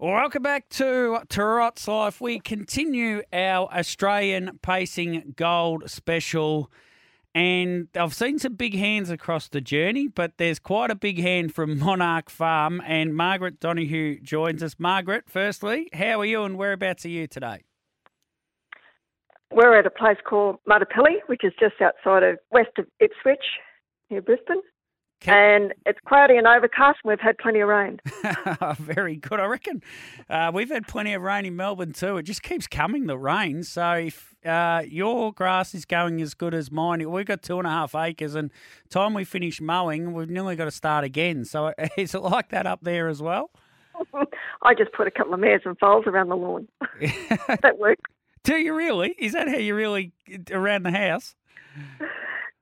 Welcome back to Trots Life. We continue our Australian Pacing Gold special. And I've seen some big hands across the journey, but there's quite a big hand from Monarch Farm. And Margaret Donohoe joins us. Margaret, firstly, how are you and whereabouts are you today? We're at a place called Mutdapilly, which is just outside of west of Ipswich, near Brisbane. And it's cloudy and overcast, and we've had plenty of rain. Very good. I reckon uh, we've had plenty of rain in Melbourne too. It just keeps coming, the rain. So if uh, your grass is going as good as mine, we've got two and a half acres, and time we finish mowing, we've nearly got to start again. So is it like that up there as well? I just put a couple of mares and foals around the lawn. that works. Do you really? Is that how you really around the house?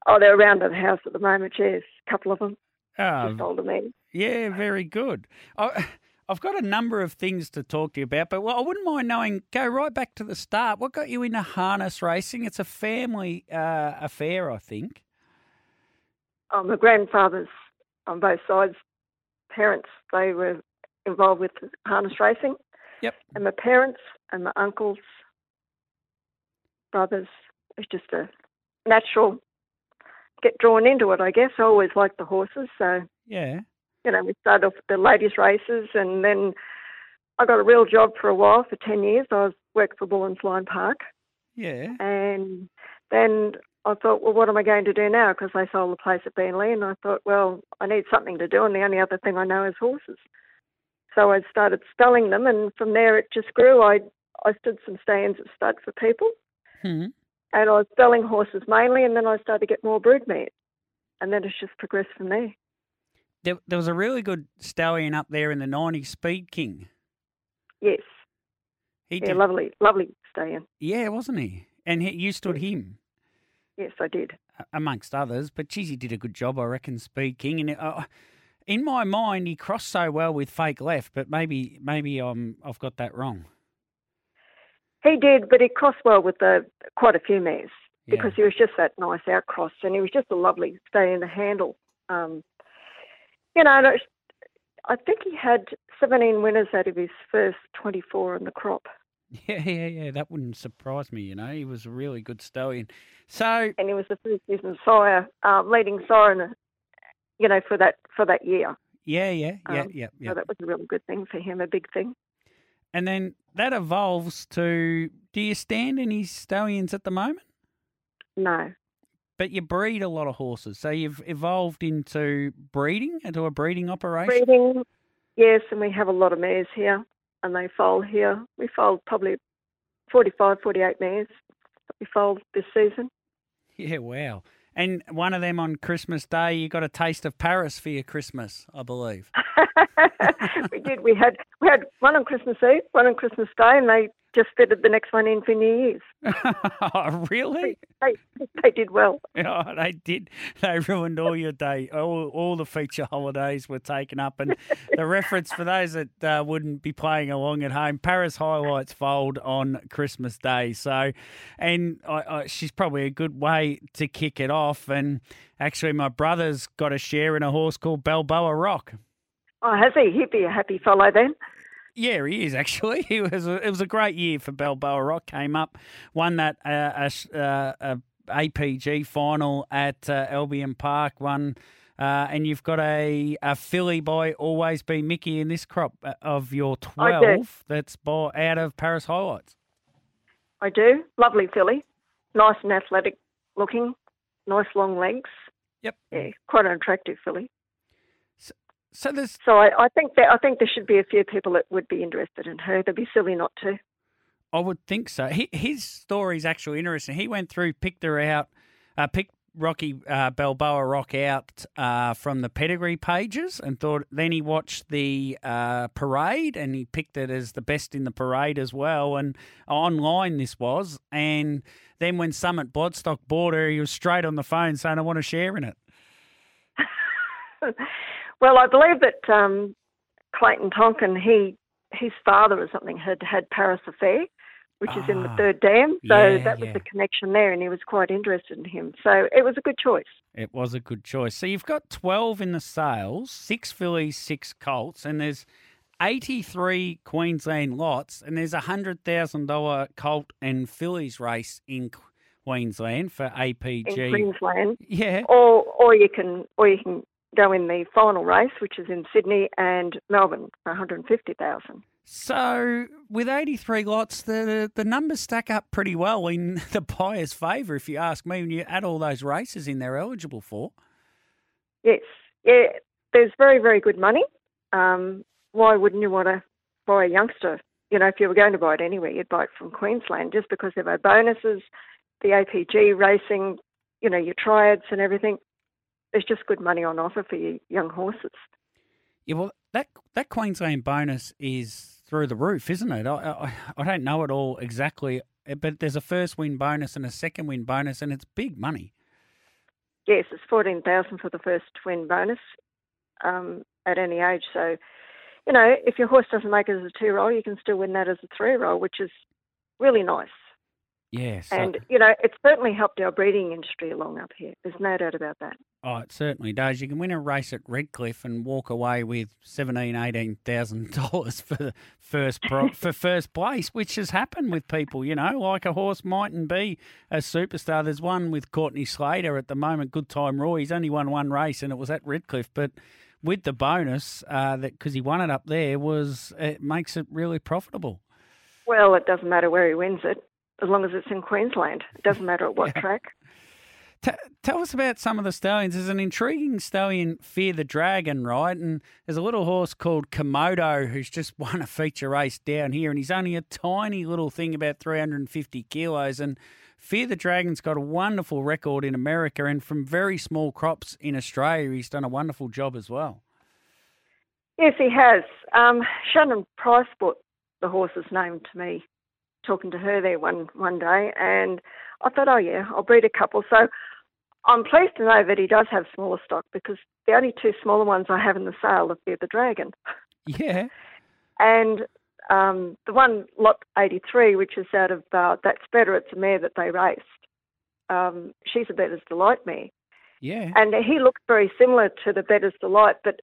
Oh, they're around the house at the moment, yes. Couple of them. Just older men. yeah, very good. I, I've got a number of things to talk to you about, but well, I wouldn't mind knowing. Go right back to the start. What got you into harness racing? It's a family uh, affair, I think. Oh, my grandfathers on both sides, parents, they were involved with harness racing. Yep. And my parents and my uncles, brothers, it's just a natural get drawn into it, I guess. I always liked the horses, so Yeah. you know, we started off with the ladies' races, and then I got a real job for a while for ten years. I was worked for Bullens Lion Park, Yeah. and then I thought, well, what am I going to do now? Because they sold the place at Beenleigh, and I thought, well, I need something to do, and the only other thing I know is horses. So I started stalling them, and from there it just grew. I I stood some stands at stud for people, Hmm. And I was selling horses mainly, and then I started to get more broodmares, and then it's just progressed from there. There, there was a really good stallion up there in the '90s, Speed King. Yes, He yeah, did, lovely, lovely staying. yeah, wasn't he? And he, you stood him Yes, I did. amongst others. But geez, he did a good job, I reckon. Speed King, and uh, in my mind, he crossed so well with Fake Left. But maybe, maybe um, I've got that wrong. He did, but he crossed well with the, quite a few mares Yeah. because he was just that nice outcross, and he was just a lovely stay in the handle. Um, you know, I think he had 17 winners out of his first 24 in the crop, Yeah, yeah, yeah. That wouldn't surprise me. You know, he was a really good stallion. So and he was the first season sire, uh, leading sire, in the, you know, for that for that year. yeah, yeah, yeah, Um, yeah, yeah. So that was a really good thing for him, a big thing. And then that evolves to do you stand any stallions at the moment? No, But you breed a lot of horses. So you've evolved into breeding, into a breeding operation? breeding, yes, and we have a lot of mares here, and they foal here. We foaled probably 45, 48 mares that we foaled this season. Yeah, wow. And one of them on Christmas Day, you got a taste of Paris for your Christmas, I believe. we did. We had we had one on Christmas Eve, one on Christmas Day, and they just fitted the next one in for New Year's. really? They they did well. Oh, they did. They ruined all your day. All, all the feature holidays were taken up. And the reference for those that uh, wouldn't be playing along at home, Paris highlights fold on Christmas Day. So, and I, I, she's probably a good way to kick it off. And actually, my brother's got a share in a horse called Balboa Rock. Oh, has he? He'd be a happy fellow then. Yeah, he is actually. He was. A, it was a great year for Balboa Rock. Came up, won that uh, a, uh, a APG final at uh, Albion Park. Won, uh, and you've got a, a filly by Always B Miki in this crop of your twelve. That's by out of Paris highlights. I do. Lovely filly, nice and athletic looking, nice long legs. Yep. Yeah, quite an attractive filly. So there's So I, I think that I think there should be a few people that would be interested in her. They'd be silly not to. I would think so. He, his story is actually interesting. He went through, picked her out, uh, picked Rocky uh, Balboa Rock out uh, from the pedigree pages, and thought. Then he watched the uh, parade, and he picked it as the best in the parade as well. And online this was, and then when Summit Bloodstock bought her, he was straight on the phone saying, "I want to share in it." well, I believe that um, Clayton Tonkin, he his father or something had had Paris Affair, which is in the Ah, third dam. So yeah, that was yeah. the connection there, and he was quite interested in him. So it was a good choice. It was a good choice. So you've got 12 in the sales, six fillies, six colts, and there's 83 Queensland lots, and there's a $100,000 Colt and Fillies race in Queensland for APG. In Queensland. Yeah. Or, or you can, or you can go in the final race, which is in Sydney and Melbourne for 150,000. So, with 83 lots, the the numbers stack up pretty well in the buyer's favour, if you ask me, when you add all those races in they're eligible for. Yes. Yeah, there's very, very good money. Um, why wouldn't you want to buy a youngster? You know, if you were going to buy it anywhere, you'd buy it from Queensland just because there are bonuses, the APG racing, you know, your triads and everything. There's just good money on offer for your young horses. Yeah, well, that that Queensland bonus is through the roof, isn't it? I, I, I don't know it all exactly, but there's a first win bonus and a second win bonus, and it's big money. Yes, it's fourteen thousand for the first win bonus um, at any age. So, you know, if your horse doesn't make it as a two-year-old, you can still win that as a three-year-old, which is really nice. Yes. And, you know, it's certainly helped our breeding industry along up here. There's no doubt about that. Oh, it certainly does. You can win a race at Redcliffe and walk away with seventeen, eighteen thousand dollars for first pro- for first place, which has happened with people. You know, like a horse mightn't be a superstar. There's one with Courtney Slater at the moment. Good time, Roy. He's only won one race, and it was at Redcliffe, but with the bonus uh, that because he won it up there was it makes it really profitable. Well, it doesn't matter where he wins it as long as it's in Queensland. It doesn't matter at what yeah. track. T- tell us about some of the stallions. There's an intriguing stallion, Fear the Dragon, right? And there's a little horse called Komodo who's just won a feature race down here, and he's only a tiny little thing, about 350 kilos. And Fear the Dragon's got a wonderful record in America, and from very small crops in Australia, he's done a wonderful job as well. Yes, he has. Um, Shannon Price brought the horse's name to me talking to her there one one day, and I thought, oh yeah, I'll breed a couple. So I'm pleased to know that he does have smaller stock because the only two smaller ones I have in the sale are the Dragon. Yeah. and um, the one lot 83, which is out of uh, that's better. It's a mare that they raced. Um, she's a Bettor's Delight mare. Yeah. And he looks very similar to the Bettor's Delight, but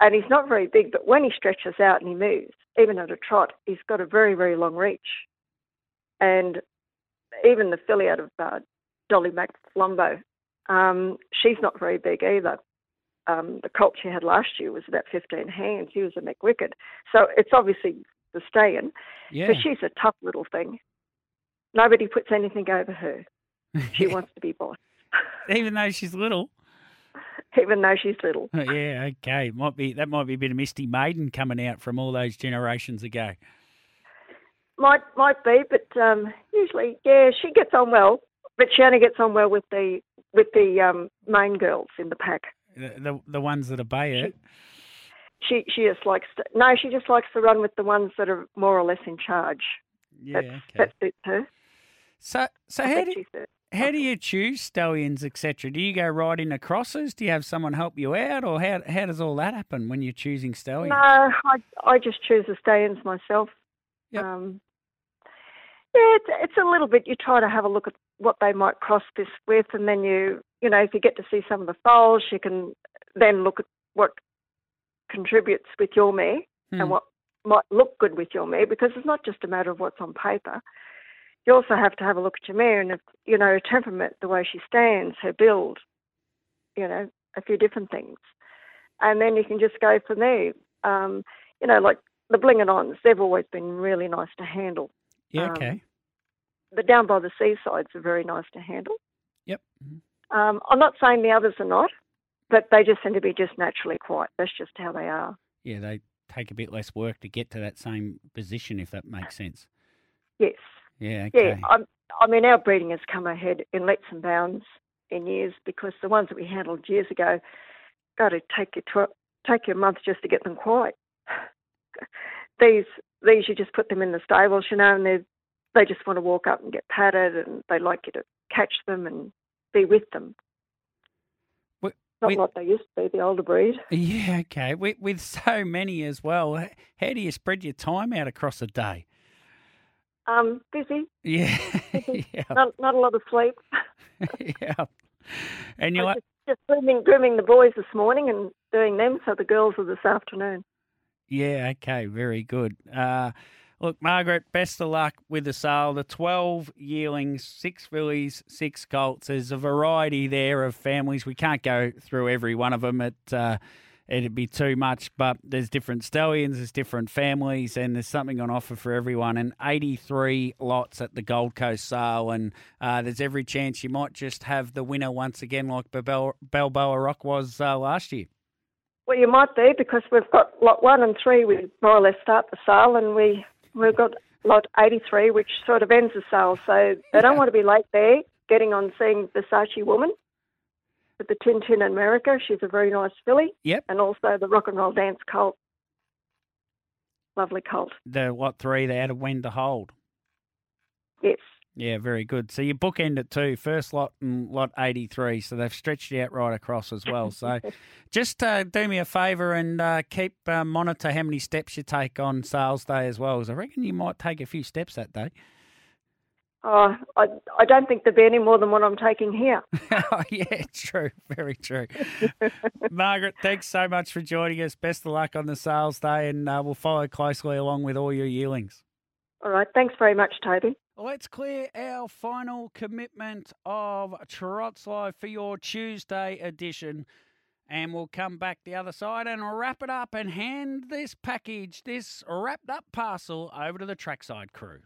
and he's not very big. But when he stretches out and he moves, even at a trot, he's got a very very long reach and even the filly out of uh, Dolly McFlumbo, um, she's not very big either. Um, the colt she had last year was about 15 hands. He was a McWicked. So it's obviously the staying. Yeah. But she's a tough little thing. Nobody puts anything over her. She wants to be boss. Even though she's little. Even though she's little. yeah, okay. Might be that might be a bit of Misty Maiden coming out from all those generations ago. Might might be, but um, usually, yeah, she gets on well. But she only gets on well with the with the um, main girls in the pack. The the, the ones that obey her. She, she just likes to, no, she just likes to run with the ones that are more or less in charge. Yeah, That's, okay. that suits her. So so I how do how do you choose stallions, etc.? Do you go riding into crosses? Do you have someone help you out, or how how does all that happen when you're choosing stallions? No, I I just choose the stay-ins myself. Yep. Um, yeah, it's, it's a little bit. You try to have a look at what they might cross this with, and then you, you know, if you get to see some of the foals, you can then look at what contributes with your mare Hmm. and what might look good with your mare, because it's not just a matter of what's on paper. You also have to have a look at your mare and, if, you know, her temperament, the way she stands, her build, you know, a few different things. And then you can just go from there. Um, you know, like the Bling It Ons, they've always been really nice to handle. Yeah, um, okay. The Downbytheseasides are very nice to handle. Yep. Um, I'm not saying the others are not, but they just seem to be just naturally quiet. That's just how they are. Yeah, they take a bit less work to get to that same position, if that makes sense. Yes. Yeah, Yeah. I'm, I mean, our breeding has come ahead in leaps and bounds in years because the ones that we handled years ago, got to take you tw- take you a month just to get them quiet. these these you just put them in the stables, you know, and they they just want to walk up and get patted, and they like you to catch them and be with them. Not with- like they used to be, the older breed. Yeah, okay. With, with so many as well, how do you spread your time out across a day? Um, busy, Yeah, yeah, not not a lot of sleep. yeah. And you're like, just, just grooming grooming the boys this morning and doing them, so the girls are this afternoon. Yeah, okay, very good. Uh, look, Margaret, best of luck with the sale. The 12 yearlings, six fillies, six colts. There's a variety there of families. We can't go through every one of them. It, uh, it'd be too much, but there's different stallions, there's different families, and there's something on offer for everyone. And 83 lots at the Gold Coast sale, and uh, there's every chance you might just have the winner once again, like Balboa Rock was uh, last year. Well, you might be because we've got lot one and three. We more or less start the sale, and we we've got lot eighty-three, which sort of ends the sale. So they don't want to be late there, getting on seeing the Versace Woman with the Tintin America. She's a very nice filly. Yep. And also the Rock and Roll Dance colt. Lovely colt. The what three they had a when to hold. Yes. Yeah, very good. So you bookend it too, first lot and lot 83. So they've stretched out right across as well. So just uh, do me a favour and uh, keep uh, monitor how many steps you take on sales day as well, because I reckon you might take a few steps that day. Oh, I, I don't think there'd be any more than what I'm taking here. oh, yeah, true. Very true. Margaret, thanks so much for joining us. Best of luck on the sales day, and uh, we'll follow closely along with all your yearlings. All right. Thanks very much, Toby. Let's clear our final commitment of Trots Live for your Tuesday edition. And we'll come back the other side and wrap it up and hand this package, this wrapped up parcel, over to the trackside crew.